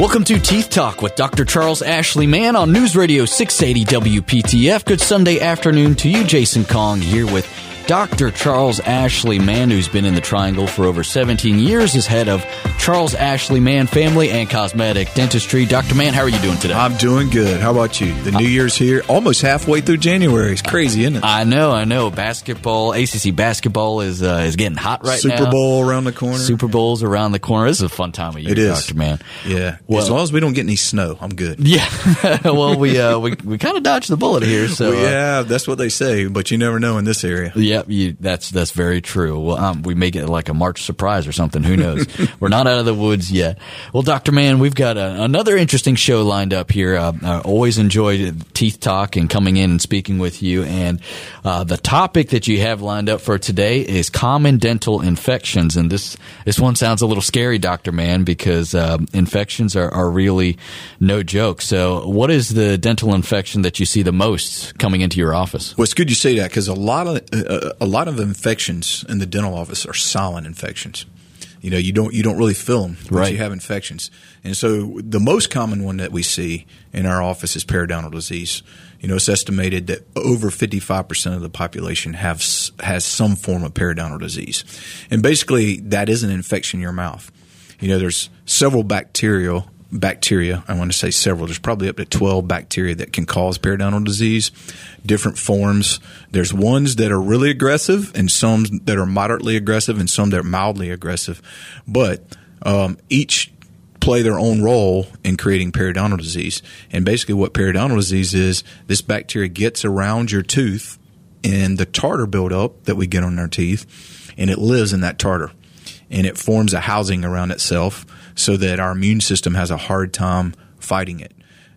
Welcome to Teeth Talk with Dr. Charles Ashley Mann on News Radio 680 WPTF. Good Sunday afternoon to you, Jason Kong, here with Dr. Charles Ashley Mann, who's been in the Triangle for over 17 years, is head of Charles Ashley Mann Family and Cosmetic Dentistry. Dr. Mann, how are you doing today? I'm doing good. How about you? The New Year's here, almost halfway through January. It's crazy, isn't it? I know, I know. Basketball, ACC basketball is uh, is getting hot right Super now. Super Bowl around the corner. Super Bowl's around the corner. This is a fun time of year, it is. Dr. Mann. Yeah. Well, as long as we don't get any snow, I'm good. Yeah. well, we uh, we we kind of dodged the bullet here. So well, yeah, that's what they say, but you never know in this area. Yep, you, that's that's very true. Well, um, we may get like a March surprise or something. Who knows? We're not out of the woods yet. Well, Doctor Mann, we've got a, another interesting show lined up here. Uh, I always enjoy teeth talk and coming in and speaking with you. And uh, the topic that you have lined up for today is common dental infections. And this this one sounds a little scary, Doctor Mann, because uh, infections are, are really no joke. So, what is the dental infection that you see the most coming into your office? Well, it's good you say that because a lot of a lot of infections in the dental office are silent infections. You know, you don't you don't really feel them, but right. you have infections. And so, the most common one that we see in our office is periodontal disease. You know, it's estimated that over 55% of the population have has some form of periodontal disease, and basically that is an infection in your mouth. You know, there's several bacterial bacteria. I want to say several. There's probably up to 12 bacteria that can cause periodontal disease, different forms. There's ones that are really aggressive and some that are moderately aggressive and some that are mildly aggressive. But um, each play their own role in creating periodontal disease. And basically, what periodontal disease is, this bacteria gets around your tooth and the tartar buildup that we get on our teeth, and it lives in that tartar. And it forms a housing around itself so that our immune system has a hard time fighting it.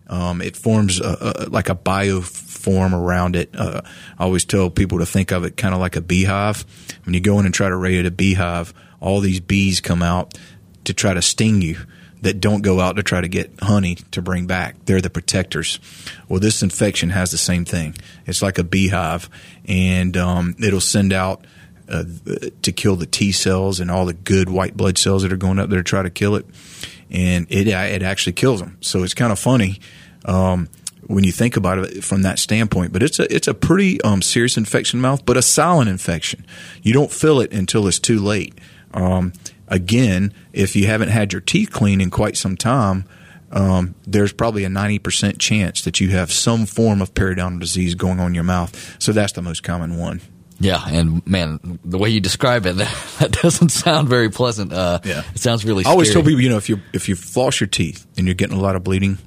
Um, it forms a, a, like a biofilm around it. Uh, I always tell people to think of it kind of like a beehive. When you go in and try to raid a beehive, all these bees come out to try to sting you that don't go out to try to get honey to bring back. They're the protectors. Well, this infection has the same thing. It's like a beehive, and um, it'll send out uh, to kill the T cells and all the good white blood cells that are going up there to try to kill it, and it it actually kills them. So it's kind of funny. Um, when you think about it from that standpoint. But it's a it's a pretty um, serious infection mouth, but a silent infection. You don't feel it until it's too late. Um, again, if you haven't had your teeth cleaned in quite some time, um, there's probably a 90% chance that you have some form of periodontal disease going on in your mouth. So that's the most common one. Yeah, and man, the way you describe it, that, that doesn't sound very pleasant. Uh, yeah, it sounds really. I always scary. tell people, you know, if you if you floss your teeth and you're getting a lot of bleeding,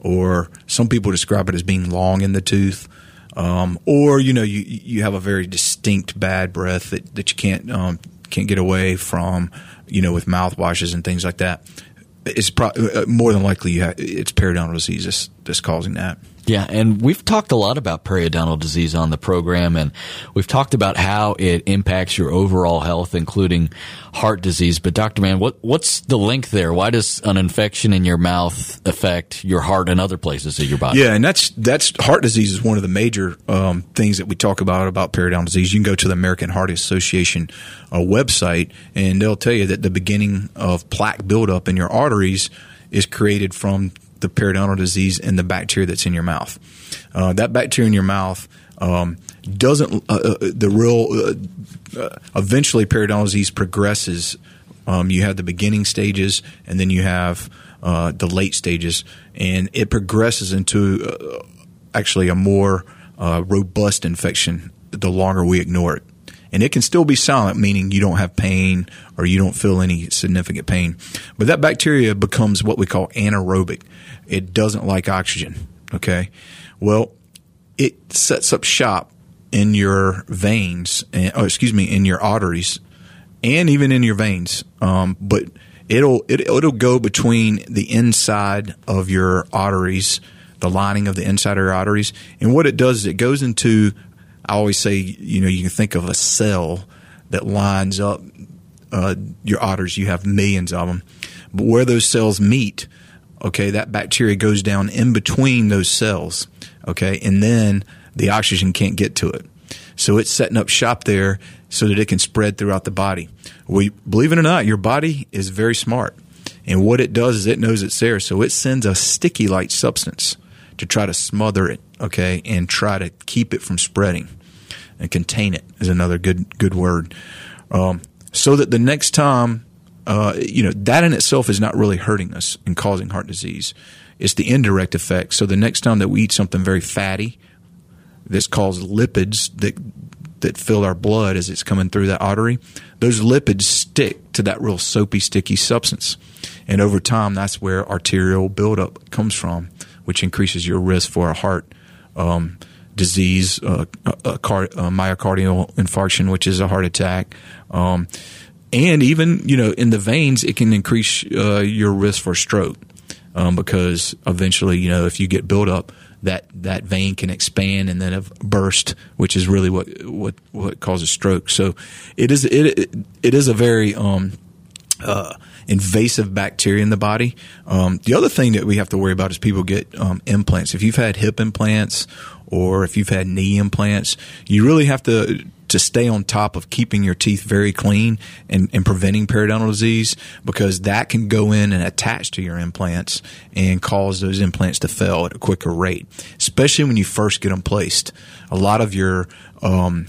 or some people describe it as being long in the tooth, um, or you know, you you have a very distinct bad breath that, that you can't um, can't get away from, you know, with mouthwashes and things like that. It's pro- more than likely you have, it's periodontal disease that's, that's causing that. Yeah, and we've talked a lot about periodontal disease on the program, and we've talked about how it impacts your overall health, including heart disease. But Doctor Mann, what what's the link there? Why does an infection in your mouth affect your heart and other places of your body? Yeah, and that's that's heart disease is one of the major um, things that we talk about about periodontal disease. You can go to the American Heart Association uh, website, and they'll tell you that the beginning of plaque buildup in your arteries is created from the periodontal disease and the bacteria that's in your mouth. Uh, that bacteria in your mouth um, doesn't uh, uh, the real uh, eventually periodontal disease progresses. Um, you have the beginning stages, and then you have uh, the late stages, and it progresses into uh, actually a more robust infection the longer we ignore it and it can still be silent, meaning you don't have pain or you don't feel any significant pain. But that bacteria becomes what we call anaerobic. It doesn't like oxygen. Okay. Well, it sets up shop in your veins, and, oh, excuse me, in your arteries and even in your veins. Um, but it'll, it, it'll go between the inside of your arteries, the lining of the inside of your arteries. And what it does is it goes into I always say, you know, you can think of a cell that lines up uh, your otters. You have millions of them, but where those cells meet, okay, that bacteria goes down in between those cells, okay, and then the oxygen can't get to it. So it's setting up shop there so that it can spread throughout the body. We believe it or not, your body is very smart. And what it does is it knows it's there, so it sends a sticky like substance to try to smother it, okay, and try to keep it from spreading and contain it is another good good word. Um, so that the next time, uh, you know, that in itself is not really hurting us and causing heart disease. It's the indirect effect. So the next time that we eat something very fatty, that's caused lipids that that fill our blood as it's coming through that artery, those lipids stick to that real soapy, sticky substance. And over time, that's where arterial buildup comes from, which increases your risk for a heart um, disease, uh, a, car, a, myocardial infarction, which is a heart attack. Um, and even, you know, in the veins, it can increase uh, your risk for stroke um, because eventually, you know, if you get buildup, that, that vein can expand and then burst, which is really what, what, what causes stroke. So it is, it, it is a very, um, uh, invasive bacteria in the body. Um, the other thing that we have to worry about is people get um, implants. If you've had hip implants or if you've had knee implants, you really have to to stay on top of keeping your teeth very clean and, and, preventing periodontal disease because that can go in and attach to your implants and cause those implants to fail at a quicker rate, especially when you first get them placed. A lot of your um,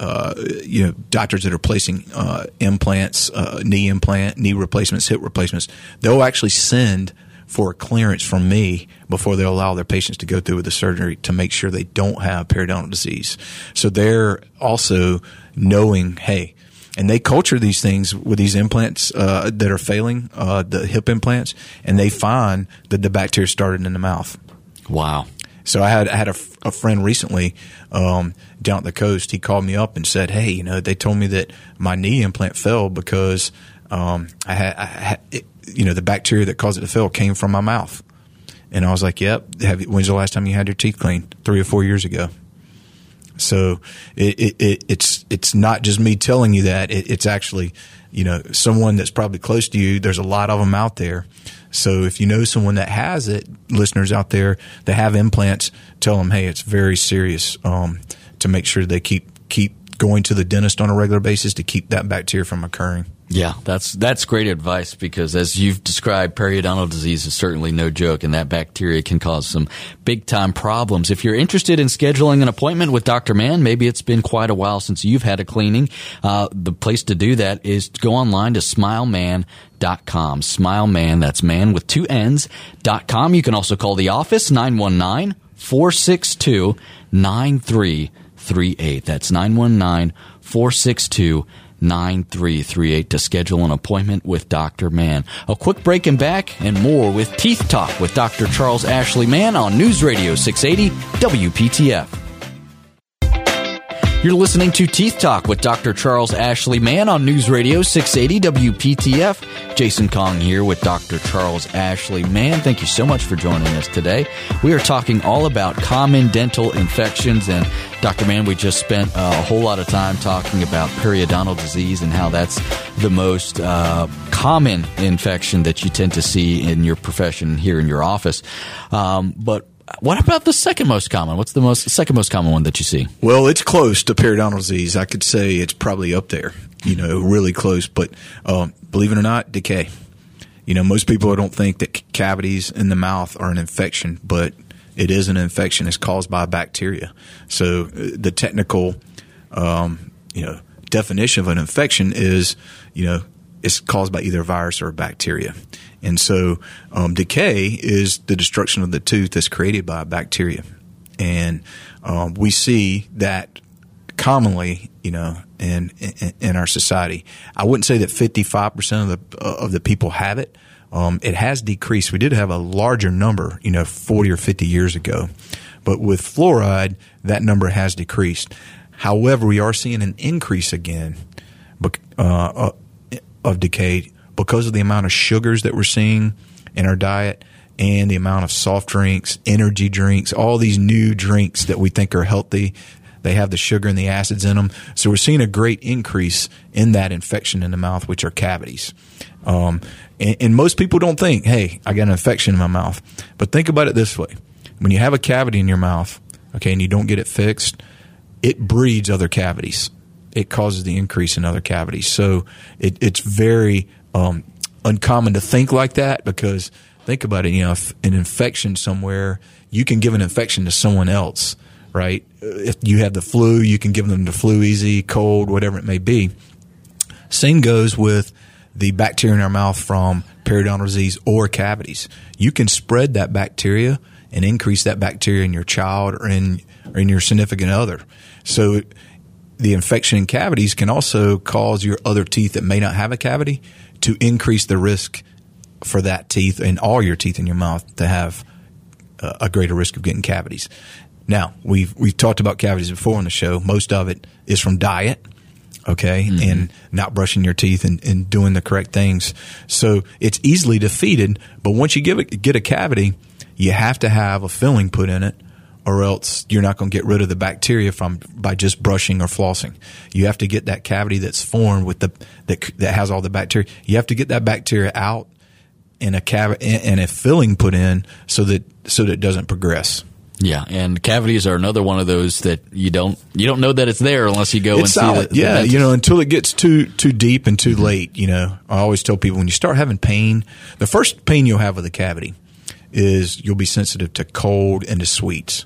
uh, you know, doctors that are placing uh, implants, uh, knee implant, knee replacements, hip replacements, they'll actually send for a clearance from me before they allow their patients to go through with the surgery to make sure they don't have periodontal disease. So they're also knowing, hey, and they culture these things with these implants uh, that are failing, uh, the hip implants, and they find that the bacteria started in the mouth. Wow. So I had I had a, a friend recently um, down at the coast. He called me up and said, "Hey, you know, they told me that my knee implant fell because um, I had, I had it, you know, the bacteria that caused it to fail came from my mouth. And I was like, yep. Have, when's the last time you had your teeth cleaned? Three or four years ago. So it, it, it, it's it's not just me telling you that. it's actually, you know, someone that's probably close to you. There's a lot of them out there. So if you know someone that has it, listeners out there that have implants, tell them, hey, it's very serious. Um, to make sure they keep keep going to the dentist on a regular basis to keep that bacteria from occurring. Yeah, that's that's great advice because as you've described, periodontal disease is certainly no joke, and that bacteria can cause some big time problems. If you're interested in scheduling an appointment with Dr. Mann, maybe it's been quite a while since you've had a cleaning. Uh, the place to do that is to go online to smilemann.com. Smilemann, that's man with two N's, dot com. You can also call the office 919 462 9338. That's 919 462 9338 to schedule an appointment with Dr. Mann. A quick break and back and more with Teeth Talk with Dr. Charles Ashley Mann on News Radio 680 WPTF. You're listening to Teeth Talk with Dr. Charles Ashley Mann on News Radio 680 WPTF. Jason Kong here with Dr. Charles Ashley Mann. Thank you so much for joining us today. We are talking all about common dental infections. And Dr. Mann, we just spent a whole lot of time talking about periodontal disease and how that's the most uh, common infection that you tend to see in your profession here in your office. Um, but what about the second most common? What's the most second most common one that you see? Well, it's close to periodontal disease. I could say it's probably up there. You know, really close. But um, believe it or not, decay. You know, most people don't think that cavities in the mouth are an infection, but it is an infection. It's caused by bacteria. So uh, the technical, um, you know, definition of an infection is, you know, it's caused by either a virus or a bacteria. And so um, decay is the destruction of the tooth that's created by bacteria. And um, we see that commonly, you know, in, in, in our society. I wouldn't say that 55% of the of the people have it. Um, it has decreased. We did have a larger number, you know, 40 or 50 years ago. But with fluoride, that number has decreased. However, we are seeing an increase again uh, of decay because of the amount of sugars that we're seeing in our diet and the amount of soft drinks, energy drinks, all these new drinks that we think are healthy. They have the sugar and the acids in them. So we're seeing a great increase in that infection in the mouth, which are cavities. Um, and, and most people don't think, hey, I got an infection in my mouth. But think about it this way when you have a cavity in your mouth, okay, and you don't get it fixed, it breeds other cavities. It causes the increase in other cavities. So it, it's very um, uncommon to think like that because think about it. You know, if an infection somewhere, you can give an infection to someone else, right? If you have the flu, you can give them the flu easy, cold, whatever it may be. Same goes with the bacteria in our mouth from periodontal disease or cavities. You can spread that bacteria and increase that bacteria in your child or in or in your significant other. So the infection in cavities can also cause your other teeth that may not have a cavity to increase the risk for that teeth and all your teeth in your mouth to have a greater risk of getting cavities. Now, we've we've talked about cavities before on the show. Most of it is from diet, okay, mm-hmm. and not brushing your teeth and, and, doing the correct things. So it's easily defeated. But once you give it, get a cavity, you have to have a filling put in it or else you're not going to get rid of the bacteria from by just brushing or flossing. You have to get that cavity that's formed with the that that has all the bacteria. You have to get that bacteria out and a cavity and a filling put in so that so that it doesn't progress. Yeah, and cavities are another one of those that you don't you don't know that it's there unless you go it's and solid. see. The, yeah, you know, until it gets too too deep and too mm-hmm. late. You know, I always tell people when you start having pain, the first pain you'll have with a cavity is you'll be sensitive to cold and to sweets.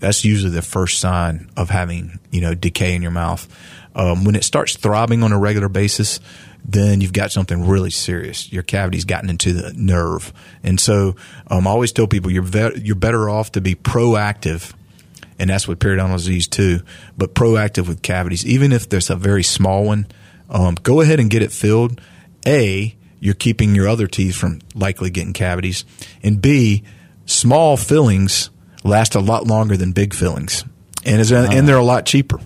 That's usually the first sign of having you know decay in your mouth. Um, when it starts throbbing on a regular basis, then you've got something really serious. Your cavity's gotten into the nerve, and so um, I always tell people you're ve- you're better off to be proactive, and that's with periodontal disease too. But proactive with cavities, even if there's a very small one, um, go ahead and get it filled. A, you're keeping your other teeth from likely getting cavities, and B, small fillings last a lot longer than big fillings, and is, uh, and they're a lot cheaper.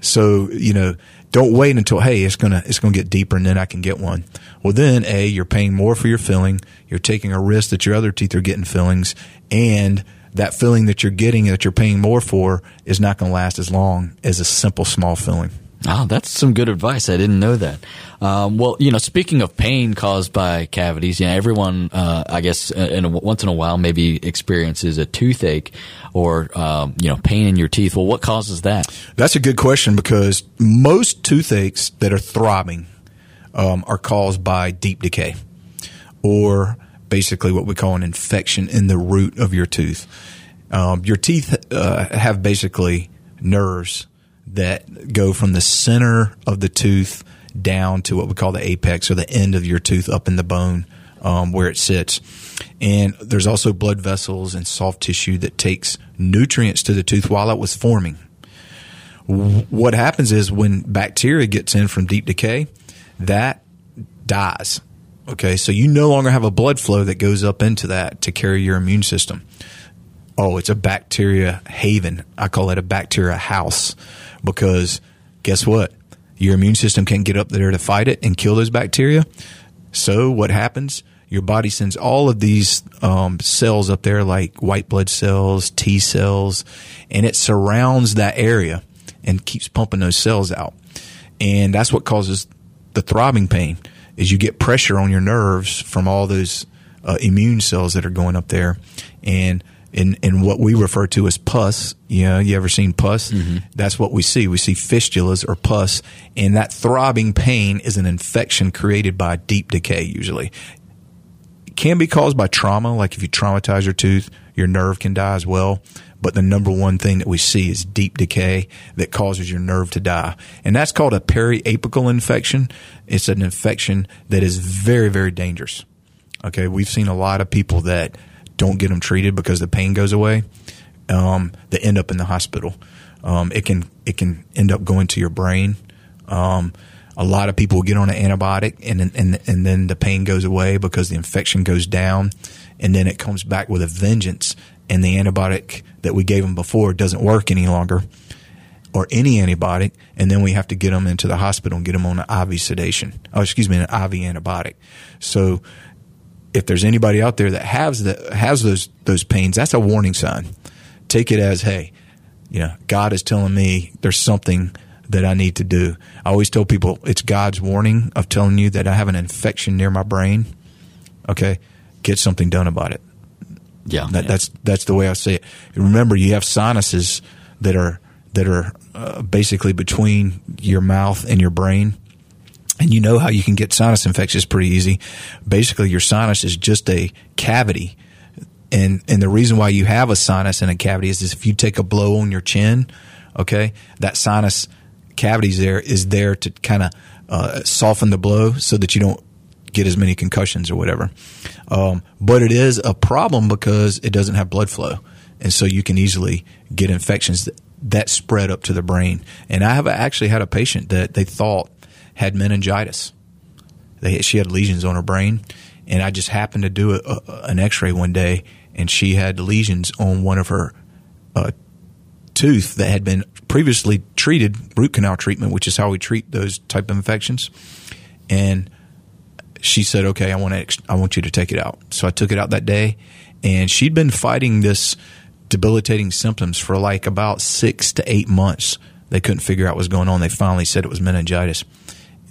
So you know, don't wait until hey, it's gonna it's gonna get deeper, and then I can get one. Well, then a you're paying more for your filling. You're taking a risk that your other teeth are getting fillings, and that filling that you're getting that you're paying more for is not going to last as long as a simple small filling. Oh, that's some good advice. I didn't know that. Um, well, you know, speaking of pain caused by cavities, you know, everyone, uh, I guess, uh, in a, once in a while, maybe experiences a toothache or um, you know, pain in your teeth. Well, what causes that? That's a good question because most toothaches that are throbbing um, are caused by deep decay or basically what we call an infection in the root of your tooth. Um, your teeth uh, have basically nerves that go from the center of the tooth down to what we call the apex or the end of your tooth up in the bone um, where it sits. And there's also blood vessels and soft tissue that takes nutrients to the tooth while it was forming. What happens is when bacteria gets in from deep decay, that dies. Okay, so you no longer have a blood flow that goes up into that to carry your immune system. Oh, it's a bacteria haven. I call it a bacteria house because guess what? Your immune system can't get up there to fight it and kill those bacteria. So what happens? Your body sends all of these um, cells up there, like white blood cells, T cells, and it surrounds that area and keeps pumping those cells out. And that's what causes the throbbing pain. Is you get pressure on your nerves from all those uh, immune cells that are going up there, and in in what we refer to as pus. You know, you ever seen pus? Mm-hmm. That's what we see. We see fistulas or pus, and that throbbing pain is an infection created by deep decay. Usually, it can be caused by trauma. Like if you traumatize your tooth, your nerve can die as well. But the number one thing that we see is deep decay that causes your nerve to die. And that's called a periapical infection. It's an infection that is very, very dangerous. Okay. We've seen a lot of people that don't get them treated because the pain goes away, um, they end up in the hospital. Um, it can it can end up going to your brain. Um, a lot of people get on an antibiotic and and and then the pain goes away because the infection goes down, and then it comes back with a vengeance, and the antibiotic that we gave them before doesn't work any longer, or any antibiotic, and then we have to get them into the hospital and get them on an IV sedation. Oh, excuse me, an IV antibiotic. So if there's anybody out there that has the has those those pains, that's a warning sign. Take it as, hey, you know, God is telling me there's something that I need to do. I always tell people it's God's warning of telling you that I have an infection near my brain. Okay, get something done about it. Yeah, that, yeah. that's that's the way I say it. Remember, you have sinuses that are that are uh, basically between your mouth and your brain, and you know how you can get sinus infections pretty easy. Basically, your sinus is just a cavity. And, and the reason why you have a sinus and a cavity is, is if you take a blow on your chin, okay, that sinus cavities there is there to kind of uh, soften the blow so that you don't get as many concussions or whatever. Um, but it is a problem because it doesn't have blood flow. And so you can easily get infections that, that spread up to the brain. And I have actually had a patient that they thought had meningitis. They, she had lesions on her brain. And I just happened to do a, a, an x ray one day, and she had lesions on one of her uh, tooth that had been previously treated root canal treatment, which is how we treat those type of infections. And she said, "Okay, I want to I want you to take it out." So I took it out that day, and she'd been fighting this debilitating symptoms for like about six to eight months. They couldn't figure out what was going on. They finally said it was meningitis.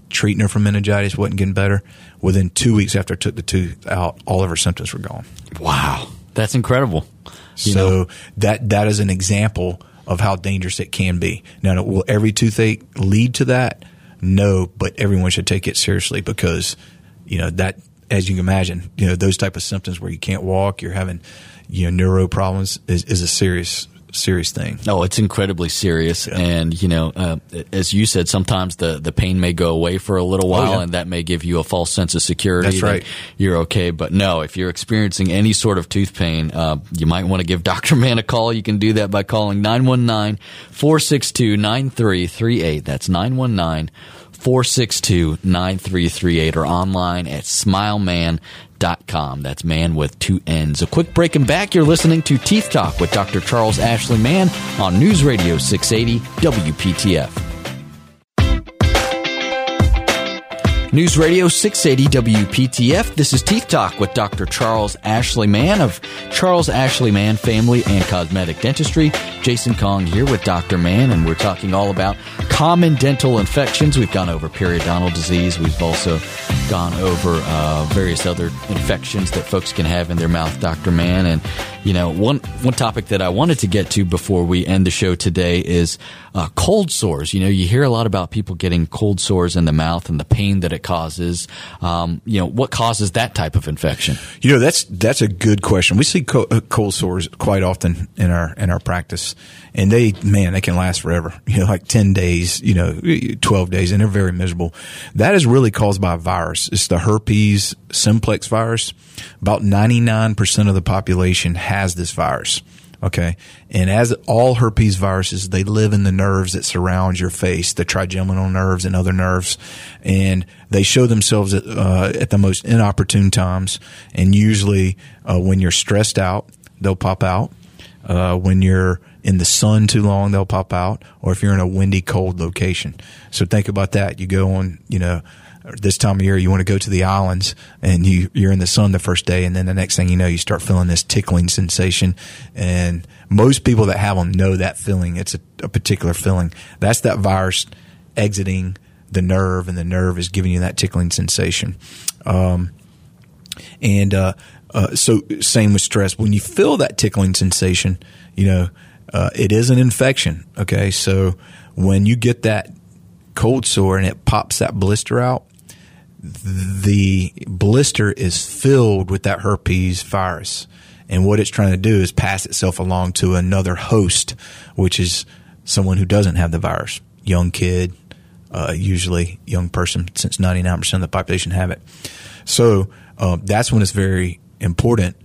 Treating her for meningitis wasn't getting better. Within two weeks after I took the tooth out, all of her symptoms were gone. Wow, that's incredible. You so know? that that is an example of how dangerous it can be. Now, will every toothache lead to that? No, but everyone should take it seriously because you know that as you can imagine, you know those type of symptoms where you can't walk, you're having you know neuro problems is, is a serious serious thing. Oh, it's incredibly serious, yeah. and you know, uh, as you said, sometimes the the pain may go away for a little while, oh, yeah. and that may give you a false sense of security. That's right. You're okay, but no, if you're experiencing any sort of tooth pain, uh, you might want to give Doctor Mann a call. You can do that by calling 919-462-9338. That's 919- 462 9338 or online at smilemann.com. That's man with two N's. A quick break and back. You're listening to Teeth Talk with Dr. Charles Ashley Mann on News Radio 680 WPTF. News Radio 680 WPTF. This is Teeth Talk with Dr. Charles Ashley Mann of Charles Ashley Mann Family and Cosmetic Dentistry. Jason Kong here with Dr. Mann, and we're talking all about common dental infections. We've gone over periodontal disease. We've also gone over uh, various other infections that folks can have in their mouth, Dr. Mann. And, you know, one, one topic that I wanted to get to before we end the show today is uh, cold sores. You know, you hear a lot about people getting cold sores in the mouth and the pain that it causes. Um, you know, what causes that type of infection? You know, that's that's a good question. We see uh, cold sores quite often in our in our practice, and they man, they can last forever. You know, like ten days, you know, twelve days, and they're very miserable. That is really caused by a virus. It's the herpes simplex virus. About ninety nine percent of the population has this virus. Okay. And as all herpes viruses, they live in the nerves that surround your face, the trigeminal nerves and other nerves. And they show themselves at, uh, at the most inopportune times. And usually, uh, when you're stressed out, they'll pop out. Uh, when you're in the sun too long, they'll pop out. Or if you're in a windy, cold location. So think about that. You go on, you know, this time of year you want to go to the islands and you you're in the sun the first day and then the next thing you know you start feeling this tickling sensation and most people that have them know that feeling it's a, a particular feeling that's that virus exiting the nerve and the nerve is giving you that tickling sensation um, and uh, uh, so same with stress when you feel that tickling sensation you know uh, it is an infection okay so when you get that cold sore and it pops that blister out the blister is filled with that herpes virus. And what it's trying to do is pass itself along to another host, which is someone who doesn't have the virus. Young kid, uh, usually young person, since 99% of the population have it. So uh, that's when it's very important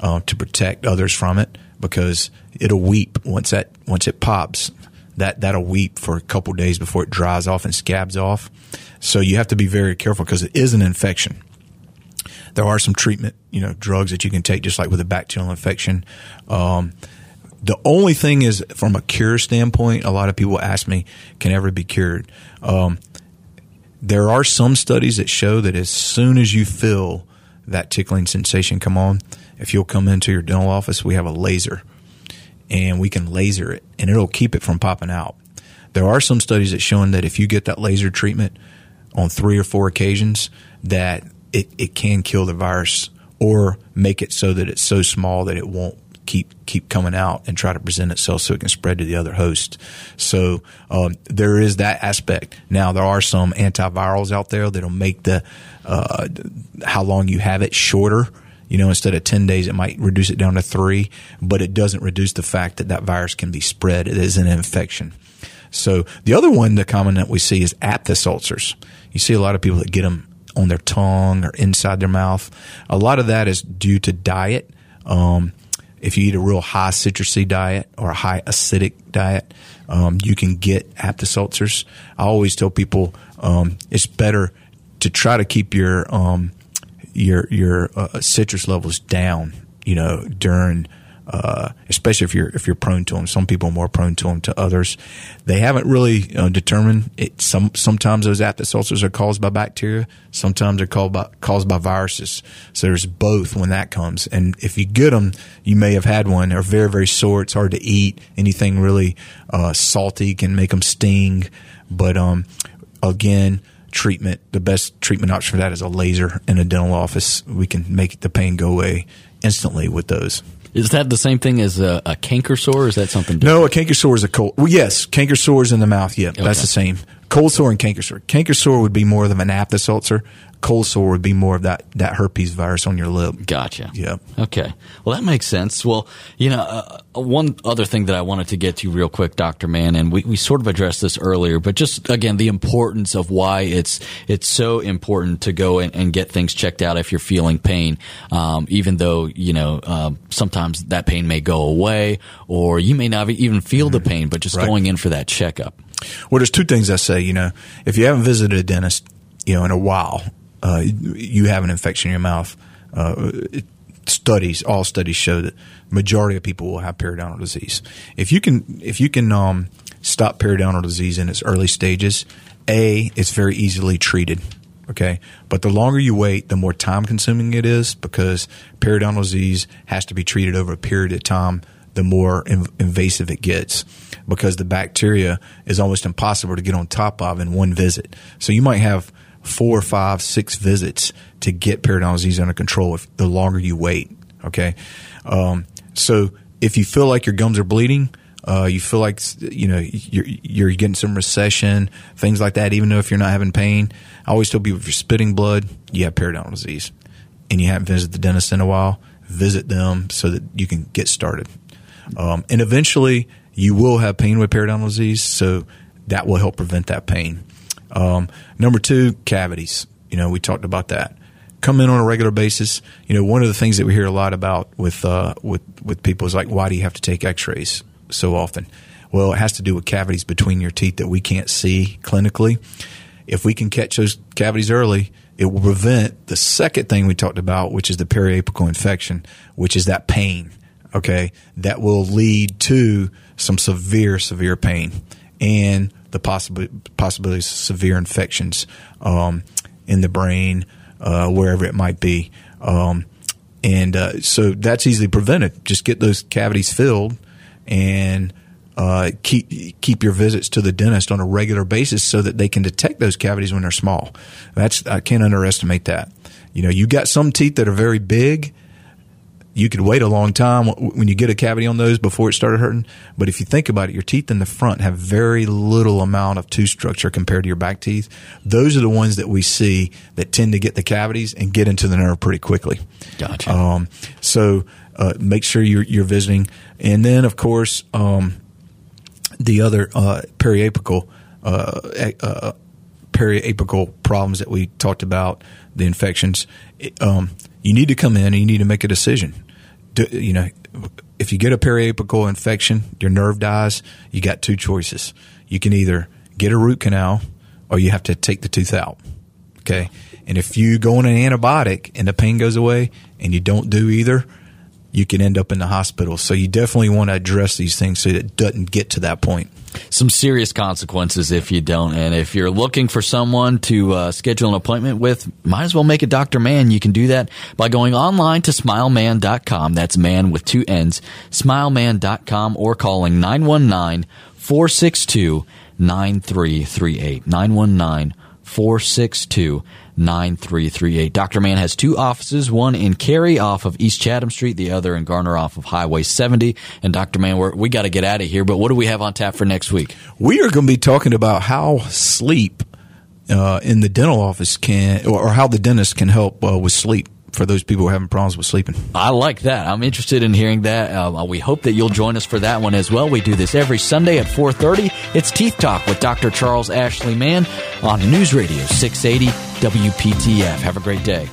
uh, to protect others from it because it'll weep once that once it pops. That that'll weep for a couple days before it dries off and scabs off. So you have to be very careful because it is an infection. There are some treatment, you know, drugs that you can take just like with a bacterial infection. Um, the only thing is, from a cure standpoint, a lot of people ask me, can ever be cured? Um, there are some studies that show that as soon as you feel that tickling sensation come on, if you'll come into your dental office, we have a laser and we can laser it and it'll keep it from popping out. There are some studies that showing that if you get that laser treatment, on three or four occasions that it, it can kill the virus or make it so that it's so small that it won't keep keep coming out and try to present itself so it can spread to the other host. So um, there is that aspect. Now there are some antivirals out there that'll make the uh, how long you have it shorter. You know, instead of 10 days, it might reduce it down to three, but it doesn't reduce the fact that that virus can be spread. It is an infection. So the other one, the common that we see is aphthous ulcers. You see a lot of people that get them on their tongue or inside their mouth. A lot of that is due to diet. Um, if you eat a real high citrusy diet or a high acidic diet, um, you can get aphthous ulcers. I always tell people um, it's better to try to keep your um, your your uh, citrus levels down. You know during uh, especially if you're if you're prone to them. Some people are more prone to them to others. They haven't really uh, determined it. Some sometimes those aphthous ulcers are caused by bacteria. Sometimes they're called by, caused by viruses. So there's both when that comes. And if you get them, you may have had one. They're very very sore. It's hard to eat. Anything really uh, salty can make them sting. But um, again treatment, the best treatment option for that is a laser in a dental office. We can make the pain go away instantly with those. Is that the same thing as a, a canker sore? Or is that something different? No, a canker sore is a cold. Well, yes, canker sores in the mouth. Yeah, okay. that's the same. Cold sore and canker sore. Canker sore would be more of an aphthous ulcer cold sore would be more of that, that herpes virus on your lip. Gotcha. Yeah. Okay. Well, that makes sense. Well, you know, uh, uh, one other thing that I wanted to get to real quick, Dr. Mann, and we, we sort of addressed this earlier, but just again, the importance of why it's, it's so important to go and, and get things checked out if you're feeling pain, um, even though, you know, uh, sometimes that pain may go away or you may not even feel mm-hmm. the pain, but just right. going in for that checkup. Well, there's two things I say, you know, if you haven't visited a dentist, you know, in a while, uh, you have an infection in your mouth. Uh, studies, all studies show that majority of people will have periodontal disease. If you can, if you can um, stop periodontal disease in its early stages, a it's very easily treated. Okay, but the longer you wait, the more time consuming it is because periodontal disease has to be treated over a period of time. The more inv- invasive it gets because the bacteria is almost impossible to get on top of in one visit. So you might have four, five, six visits to get periodontal disease under control if the longer you wait. Okay. Um, so if you feel like your gums are bleeding, uh, you feel like you know you're, you're getting some recession, things like that. Even though if you're not having pain, I always tell people if you're spitting blood, you have periodontal disease, and you haven't visited the dentist in a while, visit them so that you can get started. Um, and eventually, you will have pain with periodontal disease, so that will help prevent that pain. Um, number two, cavities. You know, we talked about that. Come in on a regular basis. You know, one of the things that we hear a lot about with uh, with with people is like, why do you have to take X-rays so often? Well, it has to do with cavities between your teeth that we can't see clinically. If we can catch those cavities early, it will prevent the second thing we talked about, which is the periapical infection, which is that pain. Okay, that will lead to some severe, severe pain and the possibility possibility of severe infections um, in the brain, uh, wherever it might be. Um, and uh, so that's easily prevented. Just get those cavities filled and uh, keep keep your visits to the dentist on a regular basis so that they can detect those cavities when they're small. That's I can't underestimate that. You know, you got some teeth that are very big you could wait a long time when you get a cavity on those before it started hurting. But if you think about it, your teeth in the front have very little amount of tooth structure compared to your back teeth. Those are the ones that we see that tend to get the cavities and get into the nerve pretty quickly. Gotcha. Um, so uh, make sure you're, you're, visiting, and then of course um, the other uh, periapical uh, uh periapical problems that we talked about, the infections. Um, you need to come in and you need to make a decision do, you know, if you get a periapical infection, your nerve dies, you got two choices. You can either get a root canal or you have to take the tooth out. Okay. And if you go on an antibiotic and the pain goes away and you don't do either, you can end up in the hospital. So you definitely want to address these things so that it doesn't get to that point. Some serious consequences if you don't. And if you're looking for someone to uh, schedule an appointment with, might as well make it Dr. Mann. You can do that by going online to smilemann.com. That's man with two N's, smilemann.com, or calling 919 462 9338. 919 462 9338. Dr. Mann has two offices, one in Cary off of East Chatham Street, the other in Garner off of Highway 70. And Dr. Mann, we're, we got to get out of here, but what do we have on tap for next week? We are going to be talking about how sleep uh, in the dental office can, or, how the dentist can help uh, with sleep for those people who are having problems with sleeping. I like that. I'm interested in hearing that. Uh, we hope that you'll join us for that one as well. We do this every Sunday at 4:30. It's Teeth Talk with Dr. Charles Ashley Mann on News Radio 680 WPTF. Have a great day.